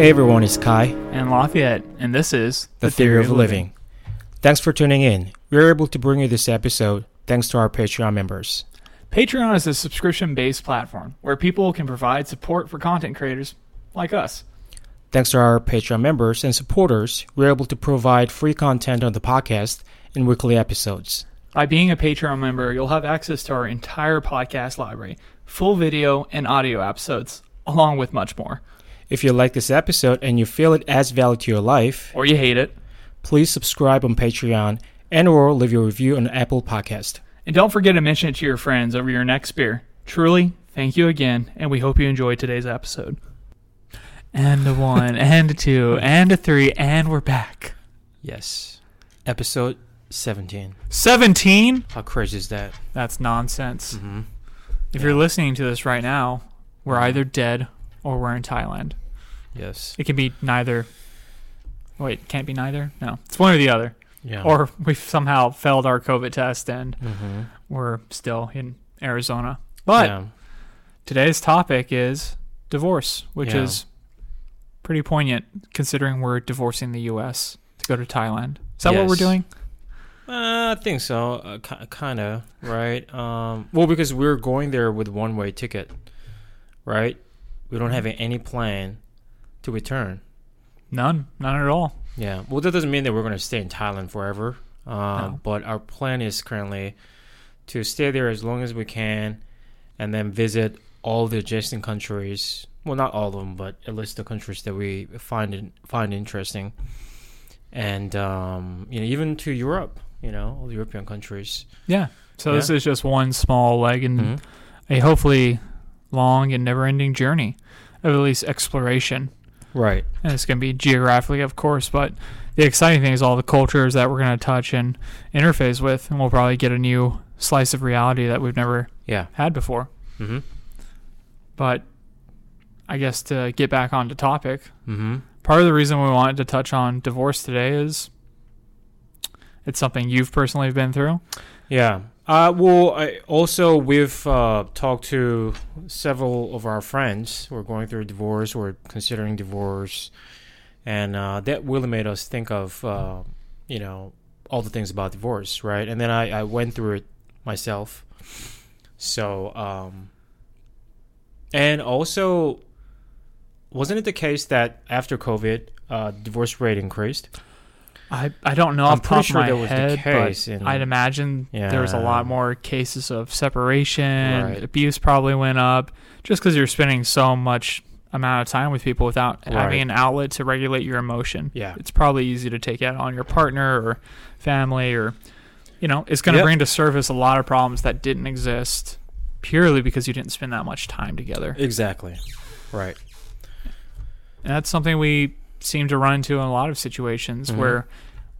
Hey everyone, it's Kai, and Lafayette, and this is The, Theory, of Living. Thanks for tuning in. We're able to bring you this episode thanks to our Patreon members. Patreon is a subscription based platform where people can provide support for content creators like us. Thanks to our Patreon members and supporters, we're able to provide free content on the podcast and weekly episodes. By being a Patreon member, you'll have access to our entire podcast library, full video and audio episodes, along with much more. If you like this episode and you feel it adds value to your life, Or you hate it. please subscribe on Patreon and or leave your review on Apple Podcast. And don't forget to mention it to your friends over your next beer. Truly, thank you again, and we hope you enjoyed today's episode. And a one, and a two, and a three, and we're back. Yes. Episode 17. 17? How crazy is that? That's nonsense. Mm-hmm. If Yeah. you're listening to this right now, we're either dead or we're in Thailand. Yes. It can be neither. Wait, can't be neither? No. It's one or the other. Yeah. Or we've somehow failed our COVID test and mm-hmm. we're still in Arizona. But yeah. today's topic is divorce, which Yeah. is pretty poignant considering we're divorcing the U.S. to go to Thailand. Is that what we're doing? Uh, I think so. Uh, ki- kind of, right? Um, well, because we're going there with one way ticket, right? We don't have any plan to return. None. None at all. Yeah. Well, that doesn't mean that we're going to stay in Thailand forever. Um, No. But our plan is currently to stay there as long as we can and then visit all the adjacent countries. Well, not all of them, but at least the countries that we find in, find interesting. And, um, you know, even to Europe, you know, all the European countries. Yeah. So this is just one small leg in Mhm. a hopefully long and never ending journey of at least exploration. Right. And it's going to be geographically, of course, but the exciting thing is all the cultures that we're going to touch and interface with, and we'll probably get a new slice of reality that we've never Yeah. had before. Mm-hmm. But I guess to get back onto topic, Mm-hmm. part of the reason we wanted to touch on divorce today is it's something you've personally been through. Yeah. Uh, well, I also we've uh, talked to several of our friends who are going through a divorce or considering divorce, and uh, that really made us think of uh, you know all the things about divorce, right? And then I, I went through it myself. So, um, and also, wasn't it the case that after COVID, uh, divorce rate increased? I, I don't know I'm off the top pretty sure of my that was the head, case but I'd imagine there was a lot more cases of separation. Right. Abuse probably went up just because you're spending so much amount of time with people without Right. having an outlet to regulate your emotion. Yeah. It's probably easy to take out on your partner or family or, you know, it's going to Yep. bring to surface a lot of problems that didn't exist purely because you didn't spend that much time together. Exactly. Right. And that's something we seem to run into in a lot of situations Mhm. where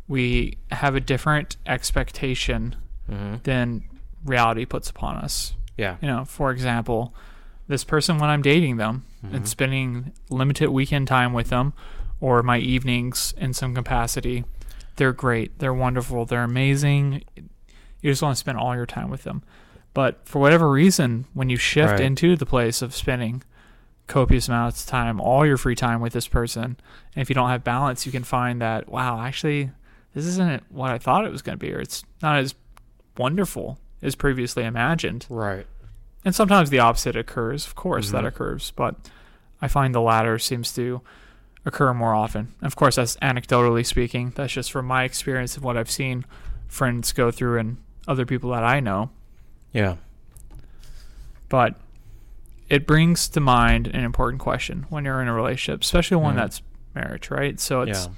we have a different expectation Mm-hmm. than reality puts upon us. Yeah. You know, for example, this person when I'm dating them Mhm. and spending limited weekend time with them or my evenings in some capacity, they're great. They're wonderful. They're amazing. You just want to spend all your time with them. But for whatever reason, when you shift Right. into the place of spending copious amounts of time, all your free time with this person, and if you don't have balance, you can find that, wow, actually, this isn't what I thought it was going to be, or it's not as wonderful as previously imagined. Right. And sometimes the opposite occurs, of course, that Mhm. occurs, but I find the latter seems to occur more often. Of course, that's anecdotally speaking. That's just from my experience of what I've seen friends go through and other people that I know. Yeah. But it brings to mind an important question when you're in a relationship, especially one Mhm. that's marriage, right? So it's yeah.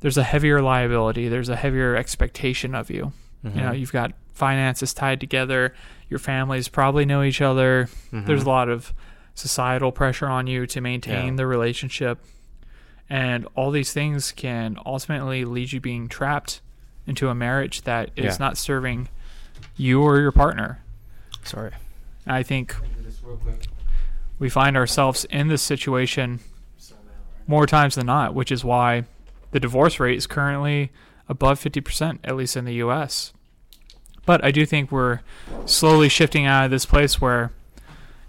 there's a heavier liability, there's a heavier expectation of you. Mhm. You know, you've got finances tied together, your families probably know each other, Mhm. there's a lot of societal pressure on you to maintain Yeah. the relationship and all these things can ultimately lead you being trapped into a marriage that is Yeah. not serving you or your partner Sorry. i think we find ourselves in this situation more times than not which is why the divorce rate is currently above 50% at least in the us but i do think we're slowly shifting out of this place where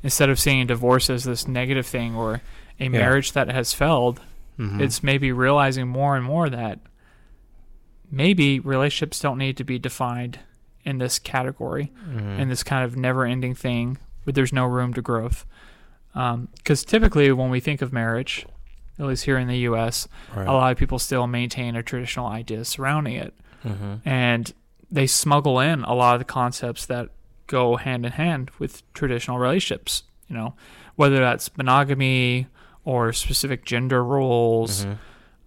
instead of seeing divorce as this negative thing or a marriage that has failed, Mhm. it's maybe realizing more and more that maybe relationships don't need to be defined in this category Mhm. in this kind of never-ending thing where there's no room to growth. Because typically, when we think of marriage, at least here in the U.S., Right. a lot of people still maintain a traditional idea surrounding it, Mhm. and they smuggle in a lot of the concepts that go hand in hand with traditional relationships. You know, whether that's monogamy or specific gender roles. Mhm.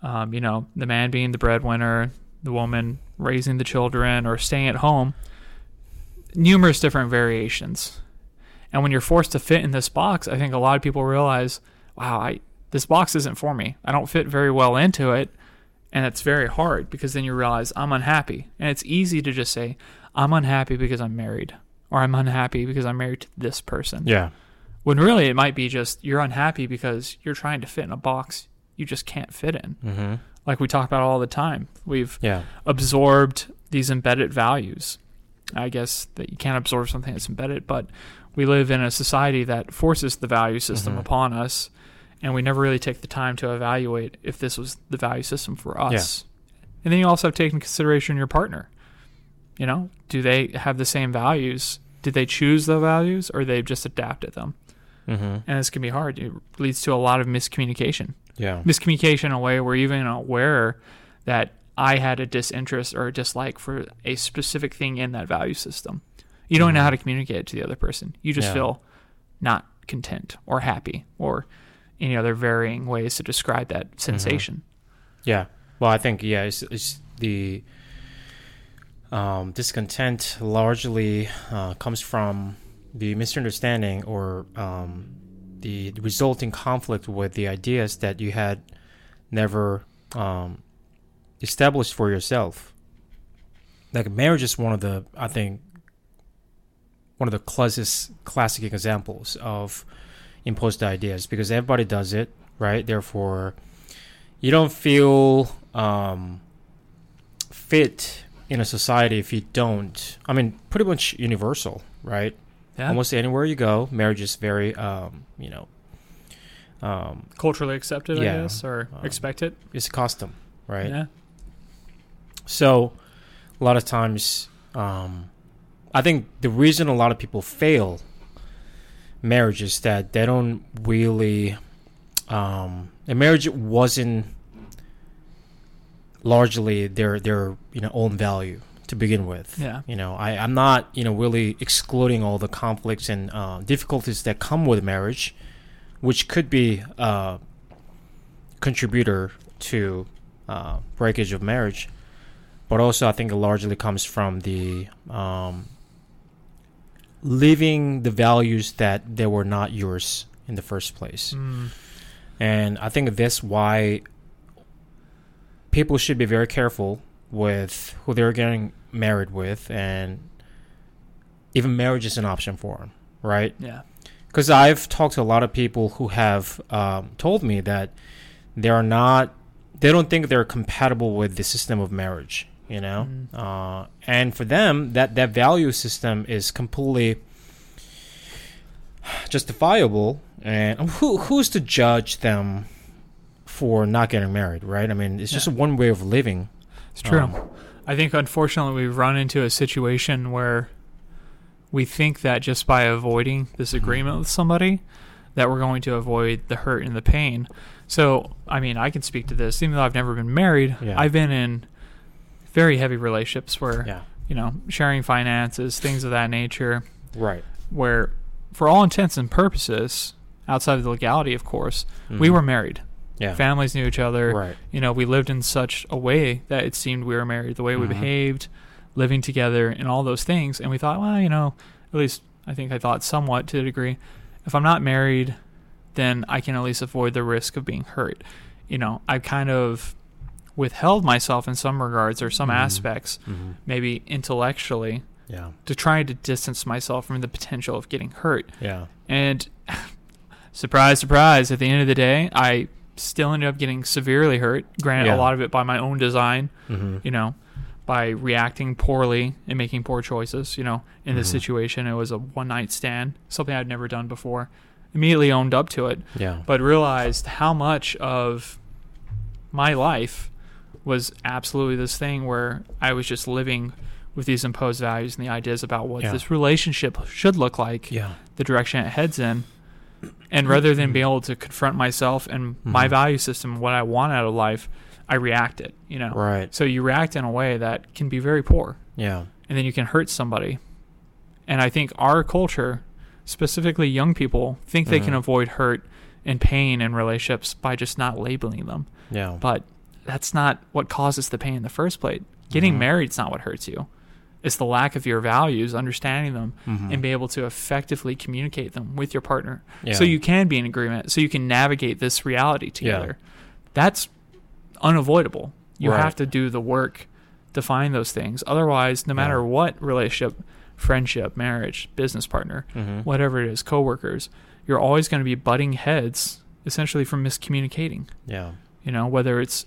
Um, you know, the man being the breadwinner, the woman raising the children or staying at home. Numerous different variations. And when you're forced to fit in this box, I think a lot of people realize, wow, I this box isn't for me. I don't fit very well into it. And it's very hard because then you realize I'm unhappy. And it's easy to just say, I'm unhappy because I'm married. Or I'm unhappy because I'm married to this person. Yeah. When really it might be just you're unhappy because you're trying to fit in a box you just can't fit in. Mm-hmm. Like we talk about all the time. We've Yeah. absorbed these embedded values. I guess that you can't absorb something that's embedded, but we live in a society that forces the value system Mhm. upon us, and we never really take the time to evaluate if this was the value system for us. And then you also have to take into consideration your partner. You know, do they have the same values? Did they choose the values, or they've just adapted them? Mm-hmm. And this can be hard. It leads to a lot of miscommunication Yeah. miscommunication in a way where even aware that I had a disinterest or a dislike for a specific thing in that value system. You don't know how to communicate it to the other person. You just Yeah. feel not content or happy or any other varying ways to describe that sensation. Yeah. Well, I think yeah, it's, it's the um, discontent largely uh, comes from the misunderstanding or um, the resulting conflict with the ideas that you had never um, established for yourself. Like marriage is one of the I think one of the closest classic examples of imposed ideas because everybody does it, right? Therefore, you don't feel um, fit in a society if you don't. I mean, pretty much universal, right? Yeah. Almost anywhere you go, marriage is very, um, you know, um, Culturally accepted, I guess, or Um, expected. it's a custom, right? Yeah. So, a lot of times, um, I think the reason a lot of people fail marriage is that they don't really, um, a marriage wasn't largely their their you know own value to begin with. Yeah. You know, I I'm not you know really excluding all the conflicts and uh, difficulties that come with marriage, which could be a contributor to uh, breakage of marriage but also I think it largely comes from the um, living the values that they were not yours in the first place. Mm. And I think that's why people should be very careful with who they're getting married with, and even marriage is an option for them, right? Yeah. Because I've talked to a lot of people who have um, told me that they are not, they don't think they're compatible with the system of marriage, you know? Mm. Uh, and for them, that, that value system is completely justifiable. And who, who's to judge them for not getting married, right? I mean, it's just Yeah. one way of living. It's true. Um, I think unfortunately we've run into a situation where we think that just by avoiding this Mm-hmm. agreement with somebody that we're going to avoid the hurt and the pain. So, I mean, I can speak to this even though I've never been married. Yeah. I've been in very heavy relationships where, Yeah. you know, sharing finances, things of that nature, Right. where for all intents and purposes, outside of the legality, of course, we Mhm. were married. Yeah. Families knew each other Right. you know, we lived in such a way that it seemed we were married, the way we Mhm. behaved, living together, and all those things. And we thought, well, you know, at least I think I thought somewhat to a degree, if I'm not married, then I can at least avoid the risk of being hurt. You know, I kind of withheld myself in some regards or some Mhm. aspects, Mhm. maybe intellectually, Yeah. to try to distance myself from the potential of getting hurt. Yeah. And surprise, surprise, at the end of the day, I still ended up getting severely hurt. Granted, Yeah. a lot of it by my own design, Mm-hmm. you know, by reacting poorly and making poor choices. You know, in this Mhm. situation, it was a one night stand, something I'd never done before. immediately owned up to it, Yeah. but realized how much of my life was absolutely this thing where I was just living with these imposed values and the ideas about what Yeah. this relationship should look like, Yeah. the direction it heads in. And rather than be able to confront myself and my Mhm. value system, what I want out of life, I react it, you know. Right. So you react in a way that can be very poor Yeah. and then you can hurt somebody. And I think our culture, specifically young people, think they can Mhm. avoid hurt and pain in relationships by just not labeling them. Yeah. But that's not what causes the pain in the first place. Getting Mhm. married is not what hurts you. It's the lack of your values, understanding them, Mhm. and be able to effectively communicate them with your partner. Yeah. So you can be in agreement, so you can navigate this reality together. That's unavoidable. You Right. have to do the work to find those things. Otherwise, no matter Yeah. what relationship, friendship, marriage, business partner, Mhm. whatever it is, coworkers, you're always going to be butting heads essentially from miscommunicating. Yeah. You know, whether it's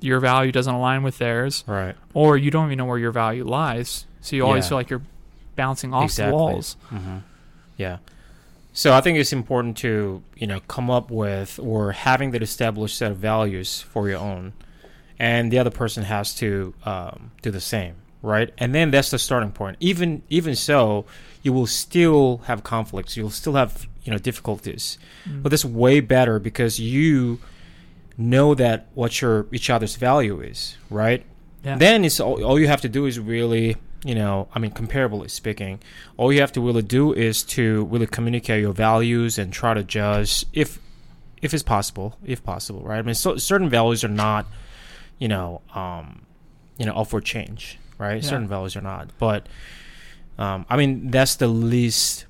your value doesn't align with theirs Right. or you don't even know where your value lies. So you always Yeah. feel like you're bouncing off Exactly. the walls. hmm Yeah. So I think it's important to you know come up with or having that established set of values for your own, and the other person has to um, do the same, right? And then that's the starting point. Even even so, you will still have conflicts. You'll still have you know difficulties, Mm. but that's way better because you know that what your each other's value is, right? Yeah. Then it's all, all you have to do is really, you know, I mean, comparably speaking, all you have to really do is to really communicate your values and try to judge if, if it's possible, if possible, right? I mean, so, certain values are not, you know, um, you know, up for change, right? Yeah. Certain values are not, but, um, I mean, that's the least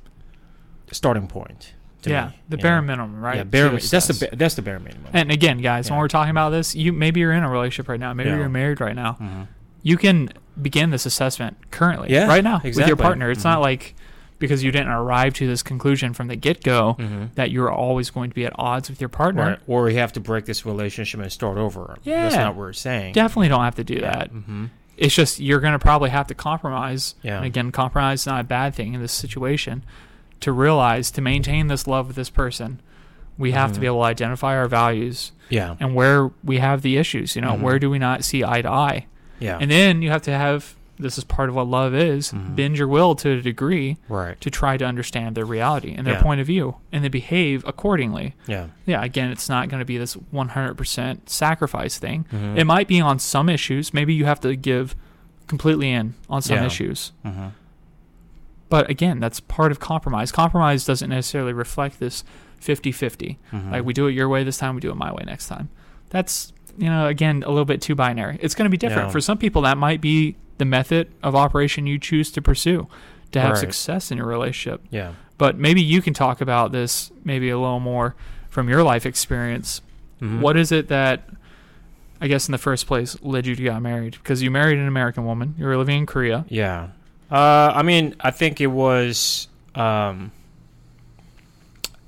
starting point. Yeah, me, the bare know? minimum, right? Yeah, bare. That's the that's the bare minimum. And again, guys, when we're talking about this, you maybe you're in a relationship right now, maybe Yeah. you're married right now. Mhm. You can begin this assessment currently, Yeah, right now, with your partner. It's Mhm. not like because you didn't arrive to this conclusion from the get go Mhm. that you're always going to be at odds with your partner. Right. Or you have to break this relationship and start over. Yeah. That's not what we're saying. Definitely don't have to do that. hmm It's just you're going to probably have to compromise. Yeah. And again, compromise is not a bad thing in this situation. To realize to maintain this love with this person, we have to Mhm. be able to identify our values Yeah. and where we have the issues. You know, Mhm. where do we not see eye to eye? Yeah. And then you have to have this is part of what love is Mhm. bend your will to a degree right. to try to understand their reality and their Yeah. point of view and then behave accordingly. Yeah. Yeah, again, it's not going to be this 100% sacrifice thing. Mhm. It might be on some issues. Maybe you have to give completely in on some Yeah. issues. Mhm. But again, that's part of compromise. Compromise doesn't necessarily reflect this 50 50. Mhm. Like we do it your way this time, we do it my way next time. That's, you know, again, a little bit too binary. It's going to be different. Yeah. For some people, that might be the method of operation you choose to pursue to have Right. success in your relationship. Yeah. But maybe you can talk about this maybe a little more from your life experience. Mhm. What is it that, I guess, in the first place, led you to get married? Because you married an American woman, you were living in Korea. Yeah. Uh, I mean, I think it was um,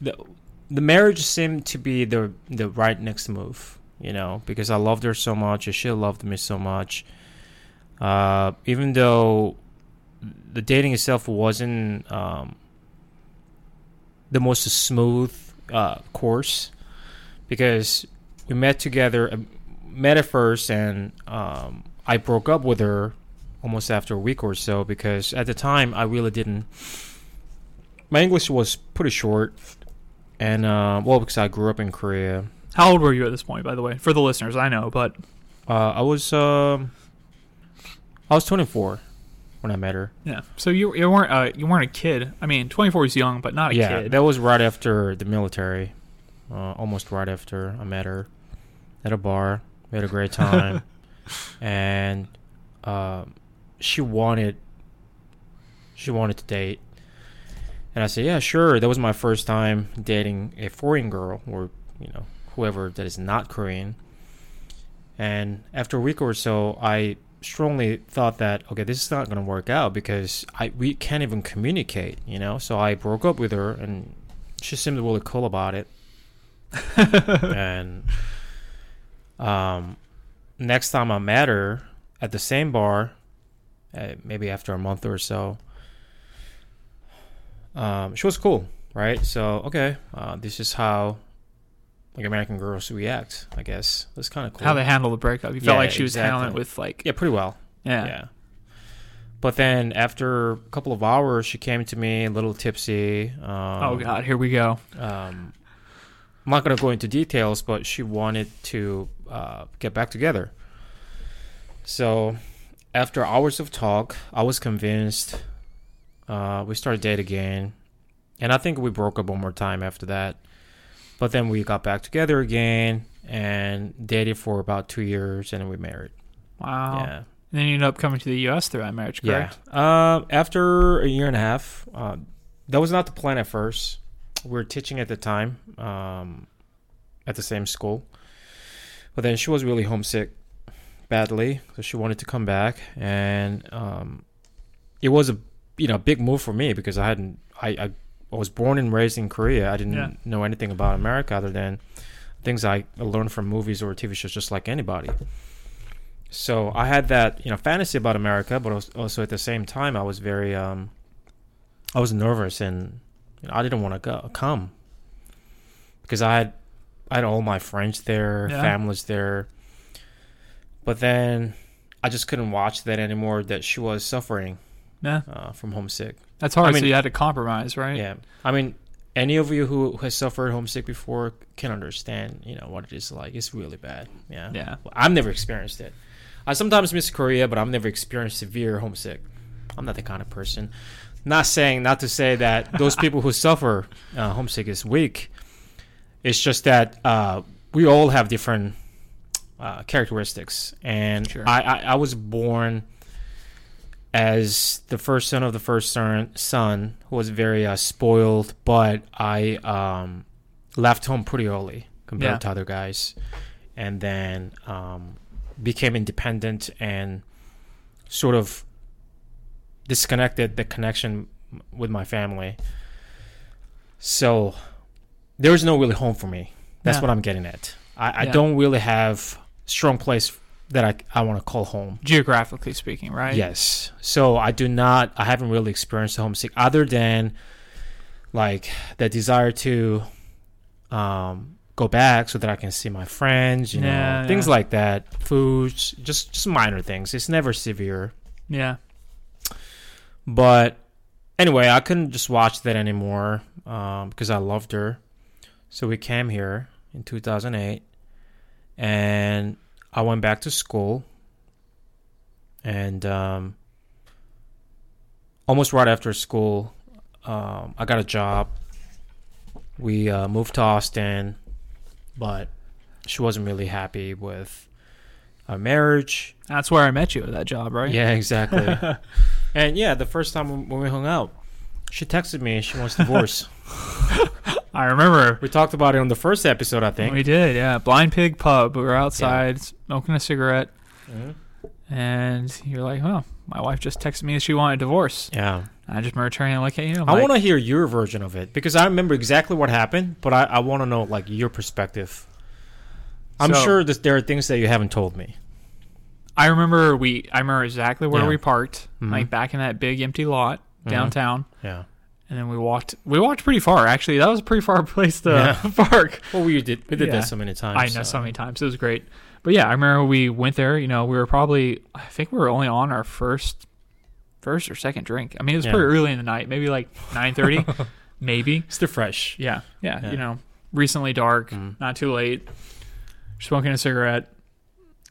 the the marriage seemed to be the the right next move. You know, because I loved her so much, and she loved me so much. Uh, even though the dating itself wasn't um, the most smooth uh, course, because we met together, uh, met at first, and um, I broke up with her almost after a week or so because at the time I really didn't. My English was pretty short, and uh, well, because I grew up in Korea, How old were you at this point, by the way? For the listeners, I know, but uh, I was um, I was 24 when I met her. yeah. So you you weren't uh, you weren't a kid. I mean, 24 is young, but not a yeah, kid. that was right after the military, uh, almost right after I met her at a bar. We had a great time, and um, she wanted she wanted to date, and I said, "Yeah, sure." That was my first time dating a foreign girl, or you know, whoever that is not Korean. And after a week or so, I strongly thought that okay, this is not going to work out because I we can't even communicate, you know. So I broke up with her, and she seemed really cool about it. and um, next time I met her at the same bar, uh, maybe after a month or so, um, she was cool. right? So okay, uh, this is how like American girls react. I guess that's kind of cool. How they handle the breakup. You felt Yeah, like she was handling it with like yeah, pretty well. yeah. Yeah. But then after a couple of hours, she came to me a little tipsy. Um, Oh god, here we go. Um, I'm not going to go into details, but she wanted to uh, get back together. So after hours of talk, I was convinced. Uh, we started dating again, and I think we broke up one more time after that. But then we got back together again and dated for about two years, and then we married. Wow. Yeah. And then you ended up coming to the US through that marriage, correct? Yeah. Um, after a year and a half, uh, that was not the plan at first. We were teaching at the time um, at the same school. But then she was really homesick badly, so she wanted to come back. And um, it was a you know big move for me because I hadn't I, I, I was born and raised in Korea. I didn't Yeah. know anything about America other than things I learned from movies or TV shows, just like anybody. So I had that you know fantasy about America, but also at the same time I was very um, I was nervous and you know, I didn't want to go come because I had I had all my friends there, Yeah. families there, but then I just couldn't watch that anymore. That she was suffering Yeah. uh, from homesick. That's hard. I mean- so you had to compromise, right? Yeah, I mean, any of you who has suffered homesick before can understand, you know, what it is like. It's really bad. Yeah, Yeah. I've never experienced it. I sometimes miss Korea, but I've never experienced severe homesick. I'm not the kind of person. Not saying, not to say that those people who suffer uh, homesick is weak. It's just that uh, we all have different uh, characteristics, and Sure. I, I, I was born as the first son of the first son, son who was very uh, spoiled, but I um, left home pretty early compared Yeah. to other guys, and then um, became independent and sort of disconnected the connection with my family. So there was no really home for me. That's Yeah. what I'm getting at. I, I Yeah. don't really have strong place that I, I want to call home. Geographically speaking, right? Yes. So I do not. I haven't really experienced homesick other than like the desire to um, go back so that I can see my friends. You Yeah, know, things yeah. like that. Foods, just just minor things. It's never severe. Yeah. But anyway, I couldn't just watch that anymore um, because I loved her. So we came here in 2008, and I went back to school. And um, almost right after school, um, I got a job. We uh, moved to Austin, but she wasn't really happy with our marriage. That's where I met you at that job, right? Yeah, exactly. and yeah, the first time when we hung out, she texted me she wants divorce. I remember. we talked about it on the first episode, I think. We did, yeah. Blind Pig Pub. We were outside smoking a cigarette, Mhm. and you're like, "Oh, my wife just texted me that she wanted a divorce." Yeah. I just remember turning and looking at you. I'm I like, want to hear your version of it because I remember exactly what happened, but I, I want to know like your perspective. I'm So- sure that there are things that you haven't told me. I remember we. I remember exactly where Yeah. we parked, Mhm. like back in that big empty lot downtown, Yeah. and then we walked. We walked pretty far, actually. That was a pretty far place to Yeah. park. Well, we did we did Yeah. that so many times. I know so many times. It was great. But yeah, I remember we went there. You know, we were probably. I think we were only on our first, first or second drink. I mean, it was Yeah. pretty early in the night, maybe like nine thirty, maybe. Still fresh. Yeah, yeah. You know, recently dark, Mhm. not too late. Smoking a cigarette,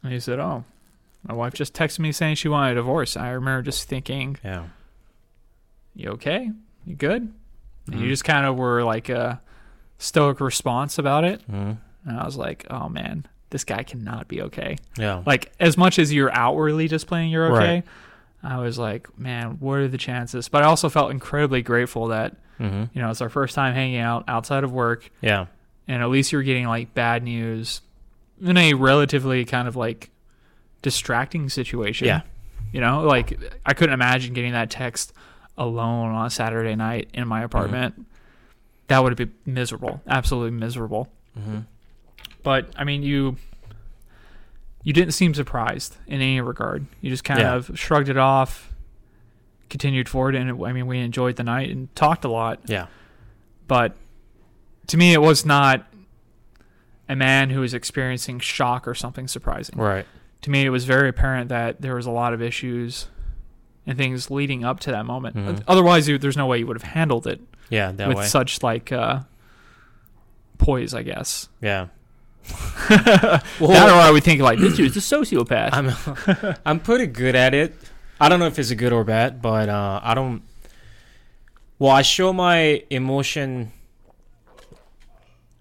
and he said, "Oh, my wife just texted me saying she wanted a divorce." I remember just thinking, Yeah. "You okay? You good?" And you Mhm. just kind of were like a stoic response about it, Mhm. and I was like, "Oh man, this guy cannot be okay." Yeah. Like as much as you're outwardly displaying you're okay, Right. I was like, "Man, what are the chances?" But I also felt incredibly grateful that hmm you know it's our first time hanging out outside of work. Yeah. and at least you're getting like bad news in a relatively kind of like distracting situation. Yeah. You know, like I couldn't imagine getting that text alone on a Saturday night in my apartment. That would be miserable, absolutely miserable. hmm But I mean, you you didn't seem surprised in any regard. You just kind Yeah. of shrugged it off, continued forward, and I mean, we enjoyed the night and talked a lot. Yeah. but to me, it was not a man who was experiencing shock or something surprising. Right. To me, it was very apparent that there was a lot of issues and things leading up to that moment. Mhm. Otherwise, you, there's no way you would have handled it Yeah, that with way. such like uh, poise, I guess. yeah. that or I would think like this dude's a sociopath. I'm I'm pretty good at it. I don't know if it's a good or bad, but uh, I don't. Well, I show my emotion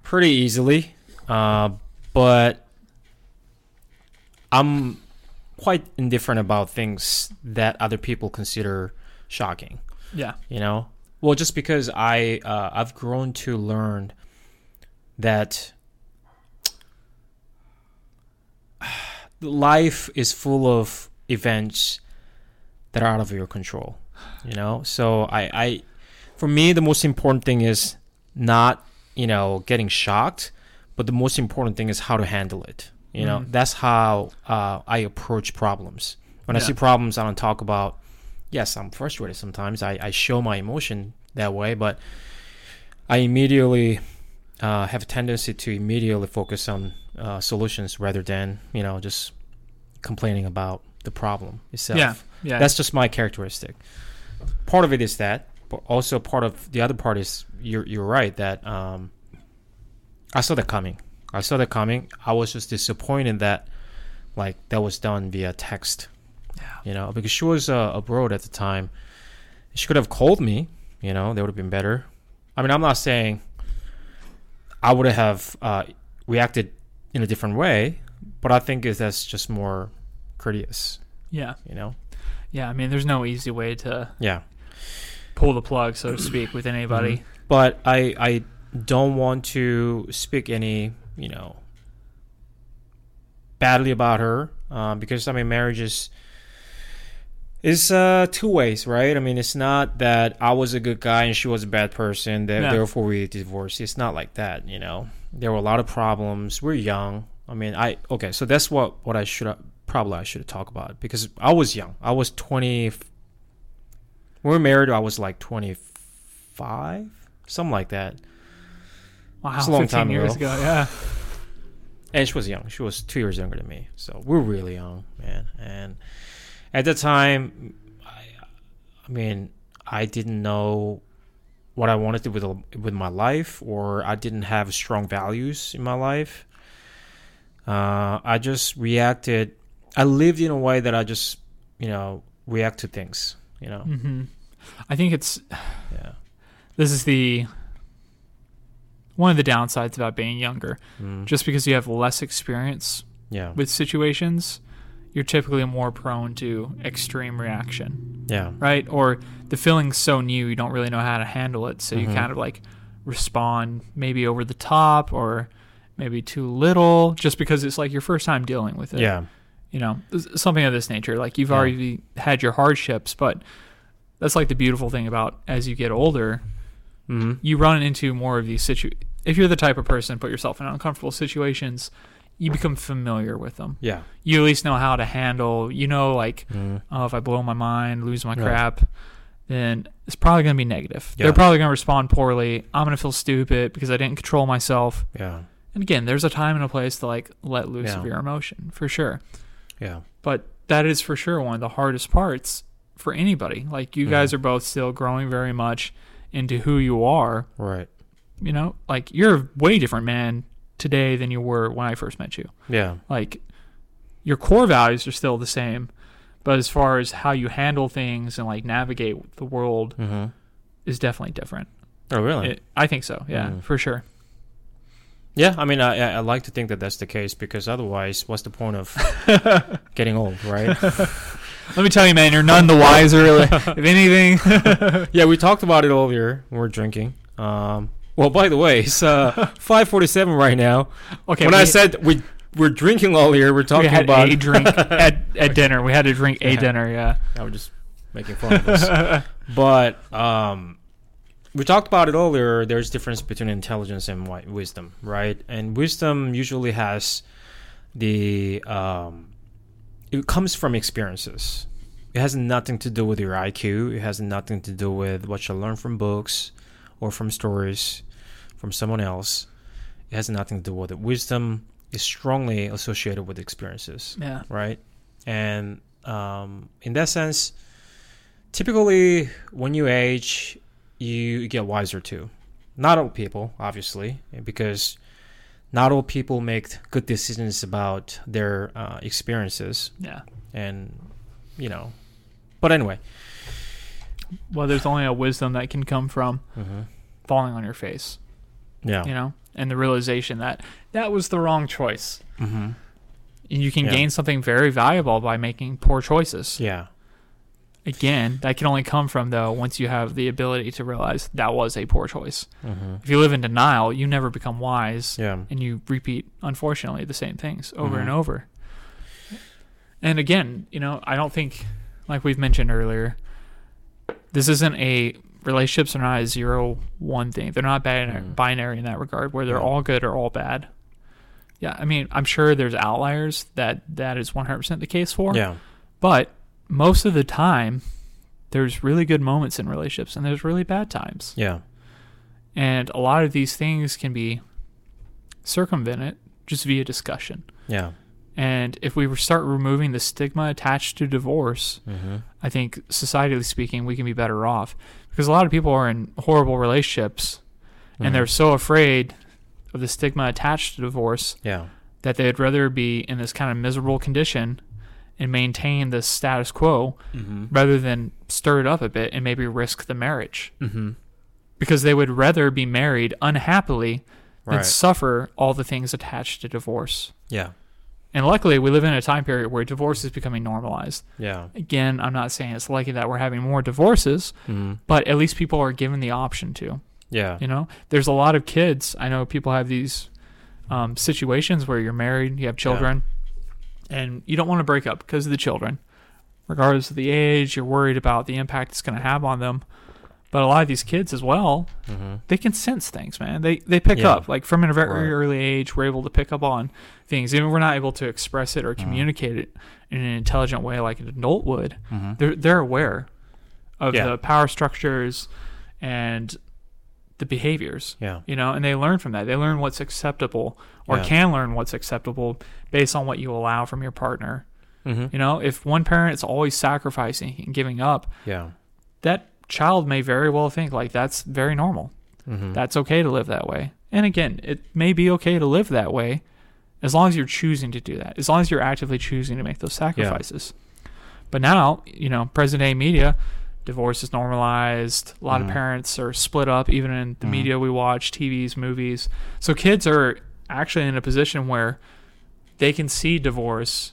pretty easily, uh, but I'm quite indifferent about things that other people consider shocking. yeah, You know, well, just because I uh, I've grown to learn that life is full of events that are out of your control. You know, so I, I, for me, the most important thing is not you know getting shocked, but the most important thing is how to handle it. You know, Mhm. that's how uh, I approach problems. When I see problems, I don't talk about. Yes, I'm frustrated sometimes. I, I show my emotion that way, but I immediately uh, have a tendency to immediately focus on uh, solutions rather than you know just complaining about the problem itself. yeah, yeah. That's just my characteristic. Part of it is that, but also part of the other part is you're you're right that um, I saw that coming. I saw that coming. I was just disappointed that like that was done via text. Yeah. You know, because she was uh, abroad at the time. She could have called me. You know, that would have been better. I mean, I'm not saying I would have uh, reacted in a different way, but I think is that's just more courteous. yeah, You know. yeah. I mean, there's no easy way to Yeah. pull the plug, so to speak, with anybody. Mhm. But I I don't want to speak any you know badly about her um, because I mean marriage is is uh, two ways, right? I mean it's not that I was a good guy and she was a bad person, that therefore we divorced. It's not like that, you know. There were a lot of problems. We're young. I mean, I okay, so that's what what I should probably I should talk about because I was young. I was twenty. When we were married, I was like twenty five, something like that. Wow, It's a long 15 time years ago. ago. Yeah, and she was young. She was two years younger than me, so we're really young, man. And at the time, I, I mean, I didn't know what I wanted to with with my life, or I didn't have strong values in my life. Uh, I just reacted. I lived in a way that I just, you know, react to things. You know, hmm I think it's yeah. this is the one of the downsides about being younger. Mm. Just because you have less experience yeah, with situations, you're typically more prone to extreme reaction, yeah, right? Or the feeling's so new, you don't really know how to handle it, so you Mhm. kind of like respond maybe over the top or maybe too little, just because it's like your first time dealing with it. yeah, you know, something of this nature. Like you've Yeah. already had your hardships, but that's like the beautiful thing about as you get older, hmm you run into more of these situ. If you're the type of person put yourself in uncomfortable situations, you become familiar with them. yeah, You at least know how to handle. You know, like mm. oh, if I blow my mind, lose my Right. crap, then it's probably going to be negative. Yeah. They're probably going to respond poorly. I'm going to feel stupid because I didn't control myself. yeah, And again, there's a time and a place to like let loose Yeah. of your emotion for sure. yeah, but that is for sure one of the hardest parts for anybody. Like you guys Mhm. are both still growing very much into who you are. right, You know, like you're a way different man today than you were when I first met you. yeah, Like your core values are still the same, but as far as how you handle things and like navigate the world hmm is definitely different. Oh, really? It, I think so. Yeah, Mm. for sure. Yeah, I mean, I, I I like to think that that's the case because otherwise, what's the point of getting old, right? Let me tell you, man, you're none the wiser. if anything, yeah, we talked about it earlier. when We're drinking. Um, well, by the way, it's uh, five forty-seven right now. okay. when we- I said we we're drinking all earlier, we're we talking had about. a drink at, at dinner. We had to drink a Yeah. dinner. Yeah. I was just making fun of us, but um, we talked about it earlier. There's difference between intelligence and wisdom, right? And wisdom usually has the um, it comes from experiences. It has nothing to do with your IQ. It has nothing to do with what you learn from books or from stories from someone else. It has nothing to do with it. Wisdom is strongly associated with experiences. Yeah. Right. And um, in that sense, typically when you age, you get wiser too. Not all people, obviously, because not all people make good decisions about their uh, experiences. Yeah. And, you know, but anyway. Well, there's only a wisdom that can come from Mm-hmm. falling on your face, Yeah. you know, and the realization that that was the wrong choice. Mm-hmm. And you can Yeah. gain something very valuable by making poor choices. Yeah. Again, that can only come from though once you have the ability to realize that was a poor choice. Mm-hmm. If you live in denial, you never become wise. Yeah. and you repeat unfortunately the same things over and Mhm. over and again you know i don't think like we've mentioned earlier this isn't a relationships are not a zero one thing they're not binary, Mhm. binary in that regard where they're Yeah. all good or all bad yeah i mean i'm sure there's outliers that that is 100% the case for Yeah. but most of the time there's really good moments in relationships and there's really bad times Yeah. and a lot of these things can be circumvented just via discussion. Yeah. And if we start removing the stigma attached to divorce, Mm-hmm. I think societally speaking, we can be better off. Because a lot of people are in horrible relationships and they're so afraid of the stigma attached to divorce Yeah. that they'd rather be in this kind of miserable condition and maintain the status quo Mm-hmm. rather than stir it up a bit and maybe risk the marriage. Mm-hmm. Because they would rather be married unhappily than suffer all the things attached to divorce. Yeah. And luckily, we live in a time period where divorce is becoming normalized. Yeah. Again, I'm not saying it's likely that we're having more divorces, Mm-hmm. but at least people are given the option to. Yeah. You know, there's a lot of kids. I know people have these um, situations where you're married, you have children, and you don't want to break up because of the children. Regardless of the age, you're worried about the impact it's going to have on them. But a lot of these kids as well, Mm-hmm. they can sense things, man. They they pick Yeah. up like from a very Right. early age. We're able to pick up on things, even if we're not able to express it or Mm-hmm. communicate it in an intelligent way like an adult would. Mm-hmm. They're they're aware of Yeah. the power structures and the behaviors, Yeah. you know, and they learn from that. They learn what's acceptable or Yeah. can learn what's acceptable based on what you allow from your partner. Mm-hmm. You know, if one parent is always sacrificing and giving up, Yeah. that child may very well think like that's very normal Mm-hmm. that's okay to live that way. And again, it may be okay to live that way as long as you're choosing to do that, as long as you're actively choosing to make those sacrifices. But now, you know, present day media, divorce is normalized. A lot Mhm. of parents are split up, even in the Mhm. media we watch, TVs, movies. So kids are actually in a position where they can see divorce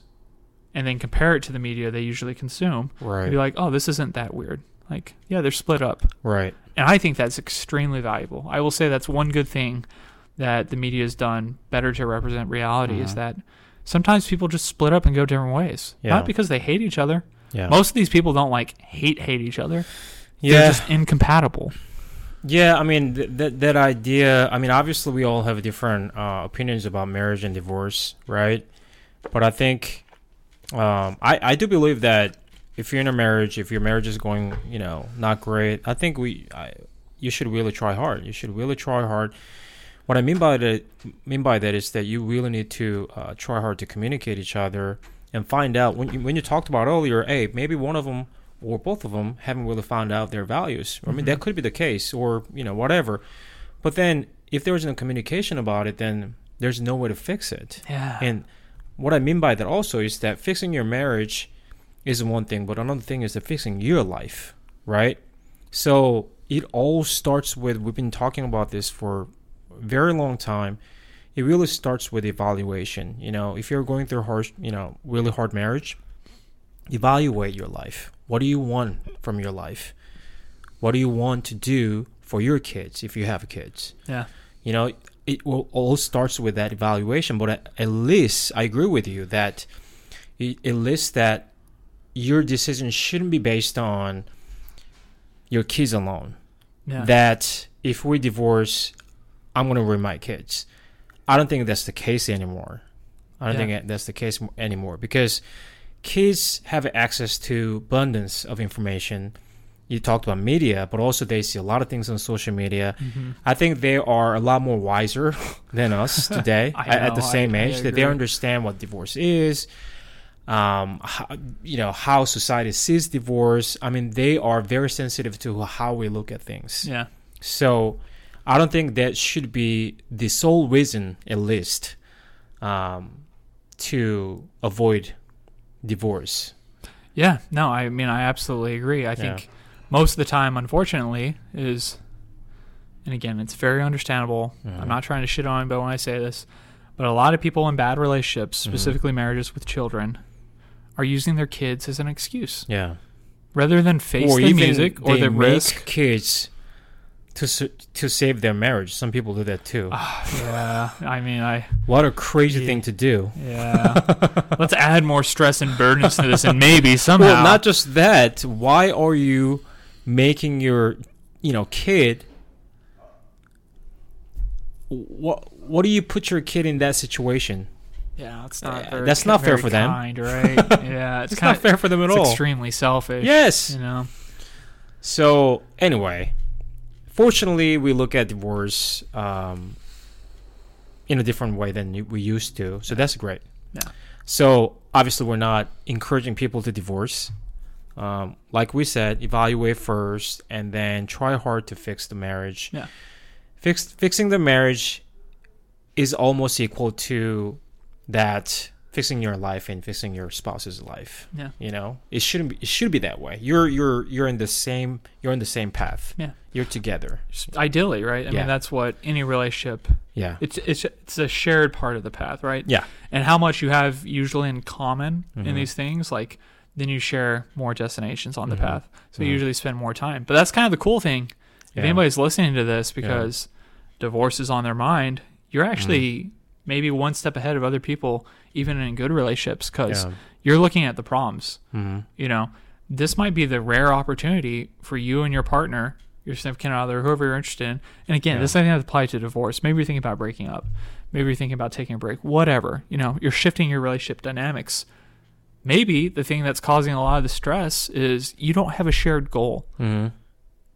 and then compare it to the media they usually consume. And right. be like, oh, this isn't that weird. Like, yeah, they're split up. right. And I think that's extremely valuable. I will say that's one good thing that the media has done better to represent reality is Mhm. that sometimes people just split up and go different ways. Yeah. Not because they hate each other. Yeah. Most of these people don't like hate hate each other. They're yeah. just incompatible. Yeah, I mean th- that that idea. I mean, obviously, we all have different uh, opinions about marriage and divorce, right? But I think um, I I do believe that if you're in a marriage, if your marriage is going, you know, not great, I think we I, you should really try hard. You should really try hard. What I mean by that mean by that is that you really need to uh, try hard to communicate each other and find out when you, when you talked about earlier. Hey, maybe one of them or both of them haven't really found out their values. I mean, that Mhm. could be the case, or you know, whatever. But then, if there isn't communication about it, then there's no way to fix it. Yeah. And what I mean by that also is that fixing your marriage is one thing, but another thing is fixing your life, right? So it all starts with we've been talking about this for a very long time. It really starts with evaluation. You know, if you're going through hard, you know, really hard marriage, evaluate your life. What do you want from your life? What do you want to do for your kids if you have kids? yeah. you know it will all starts with that evaluation but at, at least i agree with you that it, at least that your decision shouldn't be based on your kids alone Yeah. that if we divorce i'm going to ruin my kids i don't think that's the case anymore i don't Yeah. think that's the case anymore because kids have access to abundance of information you talked about media, but also they see a lot of things on social media. Mm-hmm. I think they are a lot more wiser than us today I at, at the same I- I age that they understand what divorce is. Um, how, you know how society sees divorce. I mean, they are very sensitive to how we look at things. Yeah. So, I don't think that should be the sole reason, at least, um, to avoid divorce. Yeah, no, I mean, I absolutely agree. I think most of the time, unfortunately, is, and again, it's very understandable. Mhm. I'm not trying to shit on but when I say this, but a lot of people in bad relationships, Mm-hmm. specifically marriages with children, are using their kids as an excuse Yeah. rather than face the music or they the risk. kids to to save their marriage. Some people do that too. Ah, yeah, I mean, I what a crazy Yeah. thing to do. yeah. Let's add more stress and burdens to this, and maybe somehow. Well, not just that. Why are you making your you know kid? What what do you put your kid in that situation? Yeah, it's not. Uh, very, that's not fair for them. kind, right? Yeah, it's, It's kind not fair for them at It's all. extremely selfish. Yes. you know. So anyway, fortunately, we look at divorce um, in a different way than we used to. So that's great. Yeah. So obviously, we're not encouraging people to divorce. Um, like we said, evaluate first, and then try hard to fix the marriage. Yeah. Fix fixing the marriage is almost equal to that fixing your life and fixing your spouse's life. Yeah. You know, it shouldn't be. It should be that way. You're you're you're in the same. You're in the same path. Yeah. You're together. Ideally, right? I Yeah. mean, that's what any relationship. Yeah. It's it's it's a shared part of the path, right? Yeah. And how much you have usually in common Mhm. in these things, like then you share more destinations on the Mhm. path. So you Mhm. usually spend more time. But that's kind of the cool thing. If Yeah. anybody's listening to this because divorce is on their mind, you're actually Mm-hmm. Maybe one step ahead of other people, even in good relationships, because Yeah. you're looking at the problems. hmm you know, this might be the rare opportunity for you and your partner, your significant other, whoever you're interested in. And again, Yeah. this doesn't have to apply to divorce. Maybe you're thinking about breaking up. Maybe you're thinking about taking a break. Whatever. You know, you're shifting your relationship dynamics. Maybe the thing that's causing a lot of the stress is you don't have a shared goal. hmm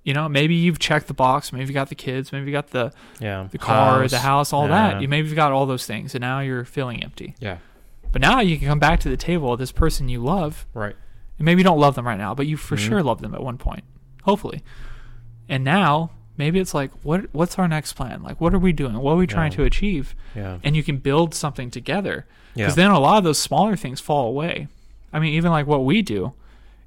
You know, maybe you've checked the box. Maybe you got the kids. Maybe you got the, Yeah. the car, the house, all Yeah. that. You maybe you've got all those things, and now you're feeling empty. Yeah. But now you can come back to the table with this person you love, Right. and maybe you don't love them right now, but you for Mhm. sure love them at one point, hopefully. And now maybe it's like, what what's our next plan? Like, what are we doing? What are we trying Yeah. to achieve? Yeah. And you can build something together. Yeah. Because then a lot of those smaller things fall away. I mean, even like what we do,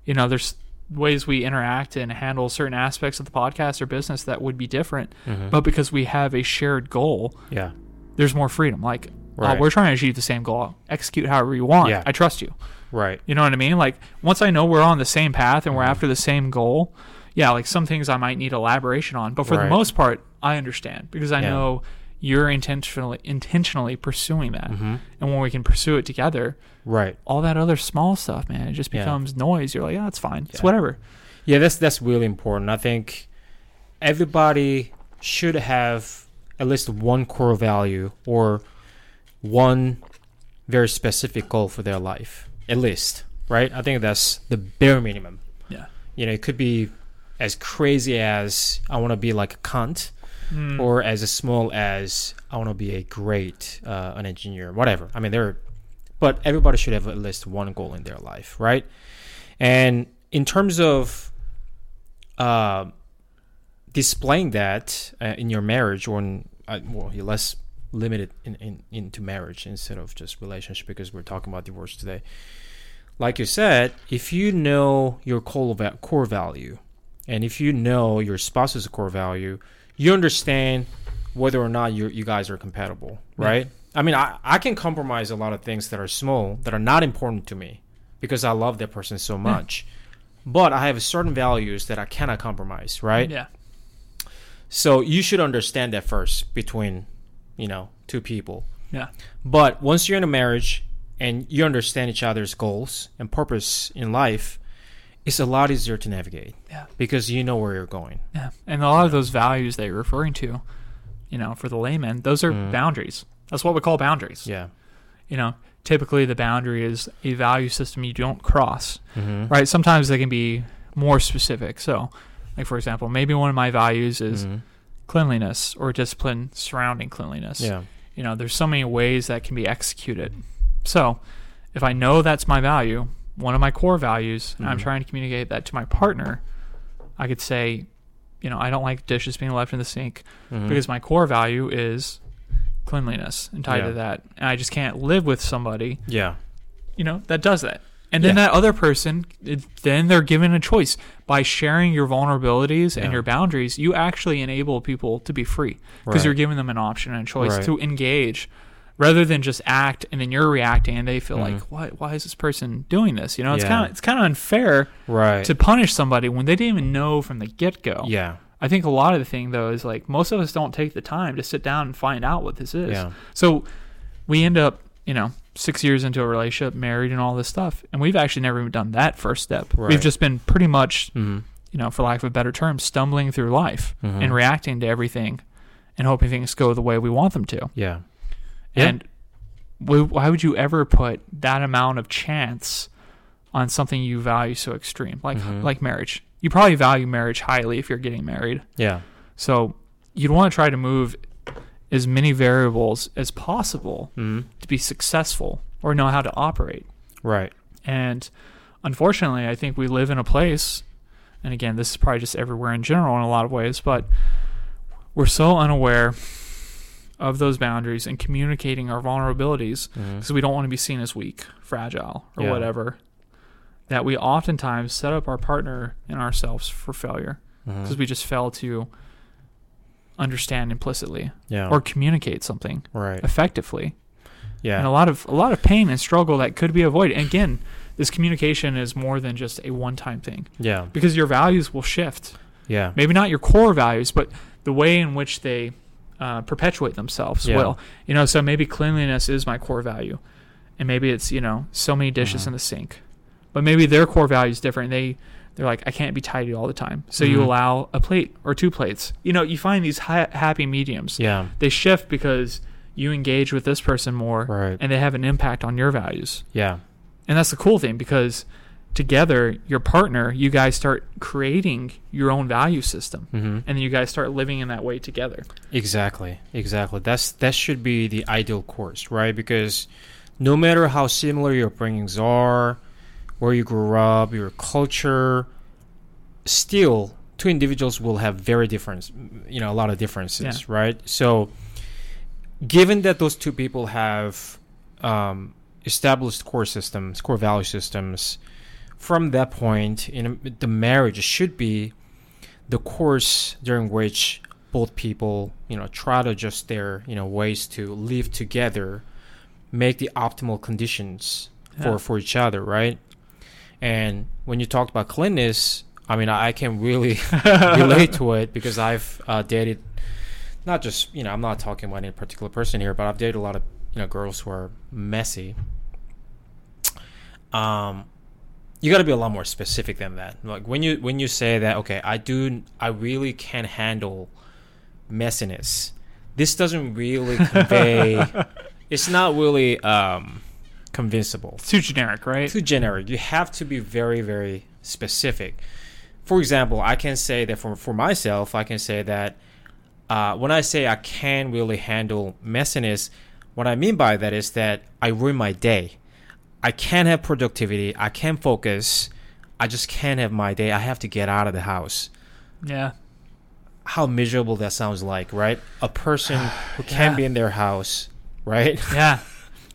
you know, there's ways we interact and handle certain aspects of the podcast or business that would be different, Mhm. but because we have a shared goal, yeah. there's more freedom. Like, oh, Right. we're trying to achieve the same goal. Execute however you want. Yeah. I trust you. Right. You know what I mean? Like once I know we're on the same path and we're Mhm. after the same goal, yeah, like some things I might need elaboration on, but for the most part, I understand because I Yeah. know you're intentionally intentionally pursuing that. hmm And when we can pursue it together, Right. all that other small stuff, man, it just Yeah. becomes noise. You're like, yeah, it's fine. It's whatever. Yeah, that's that's really important. I think everybody should have at least one core value or one very specific goal for their life. At least, right? I think that's the bare minimum. Yeah. You know, it could be as crazy as I want to be like a cunt, Mm. or as small as I want to be a great uh, an engineer, whatever. I mean, there, but everybody should have at least one goal in their life, right? And in terms of uh, displaying that uh, in your marriage, or in, uh, well, you're less limited in, in into marriage instead of just relationship, because we're talking about divorce today. Like you said, if you know your core core value, and if you know your spouse's core value, you understand whether or not you you guys are compatible, Yeah. right? I mean, I, I can compromise a lot of things that are small that are not important to me because I love that person so much. But I have certain values that I cannot compromise, right? Yeah. So you should understand that first between, you know, two people. Yeah. But once you're in a marriage and you understand each other's goals and purpose in life, it's a lot easier to navigate Yeah. because you know where you're going. Yeah. And a lot of those values that you're referring to, you know, for the layman, those are Mm. boundaries. That's what we call boundaries. Yeah. You know, typically the boundary is a value system you don't cross. Mm-hmm. right? Sometimes they can be more specific. So, like for example, maybe one of my values is Mm-hmm. cleanliness or discipline surrounding cleanliness. Yeah. You know, there's so many ways that can be executed. So, if I know that's my value, one of my core values, and I'm Mhm. trying to communicate that to my partner, I could say, you know, I don't like dishes being left in the sink Mhm. because my core value is cleanliness and tied Yeah. to that. And I just can't live with somebody, yeah. you know, that does that. And then Yeah. that other person, it, then they're given a choice. By sharing your vulnerabilities Yeah. and your boundaries, you actually enable people to be free because Right. you're giving them an option and a choice Right. to engage rather than just act and then you're reacting and they feel Mhm. like, what, why is this person doing this? You know, it's Yeah. kind of it's kind of unfair Right. to punish somebody when they didn't even know from the get go. yeah. I think a lot of the thing though is like most of us don't take the time to sit down and find out what this is. Yeah. So we end up, you know, six years into a relationship, married, and all this stuff, and we've actually never even done that first step. Right. We've just been pretty much, Mm-hmm. you know, for lack of a better term, stumbling through life Mhm. and reacting to everything, and hoping things go the way we want them to. Yeah. Yeah. And why would you ever put that amount of chance on something you value so extreme, like Mhm. like marriage? You probably value marriage highly if you're getting married. Yeah. So you'd want to try to move as many variables as possible Mm-hmm. to be successful or know how to operate. Right. And unfortunately, I think we live in a place, and again, this is probably just everywhere in general in a lot of ways, but we're so unaware of those boundaries and communicating our vulnerabilities Mm-hmm. because we don't want to be seen as weak, fragile, or Yeah. whatever. That we oftentimes set up our partner and ourselves for failure Mm-hmm. because we just fail to understand implicitly Yeah. or communicate something right. effectively. Yeah. And a lot of a lot of pain and struggle that could be avoided. And again, this communication is more than just a one-time thing yeah. because your values will shift. Yeah. Maybe not your core values, but the way in which they uh, perpetuate themselves Yeah. will. You know, so maybe cleanliness is my core value, and maybe it's you know so many dishes Mhm. in the sink, but maybe their core value is different. They they're like I can't be tidy all the time, so you Mhm. allow a plate or two plates. You know, you find these ha- happy mediums. Yeah. They shift because you engage with this person more, Right. and they have an impact on your values. Yeah. And that's the cool thing because together, your partner, you guys start creating your own value system. Mm-hmm. And then you guys start living in that way together. Exactly. Exactly. That's that should be the ideal course, right? Because no matter how similar your upbringings are, where you grew up, your culture, still two individuals will have very different, you know, a lot of differences, right? So, given that those two people have um, established core systems, core value systems, from that point, you know, the marriage should be the course during which both people, you know, try to adjust their, you know, ways to live together, make the optimal conditions for Yeah. for each other, right? And when you talked about cleanliness, I mean, I, I can really relate to it because I've uh, dated, not just you know, I'm not talking about any particular person here, but I've dated a lot of you know girls who are messy. Um, you got to be a lot more specific than that. Like when you when you say that, okay, I do, I really can't handle messiness. This doesn't really convey. it's not really um, convincible It's too generic, right? too generic. You have to be very, very specific. For example, I can say that for for myself, I can say that uh, when I say I can really handle messiness, what I mean by that is that I ruin my day. I can't have productivity. I can't focus. I just can't have my day. I have to get out of the house. Yeah. How miserable that sounds like, right? A person who can't Yeah. be in their house, right? Yeah.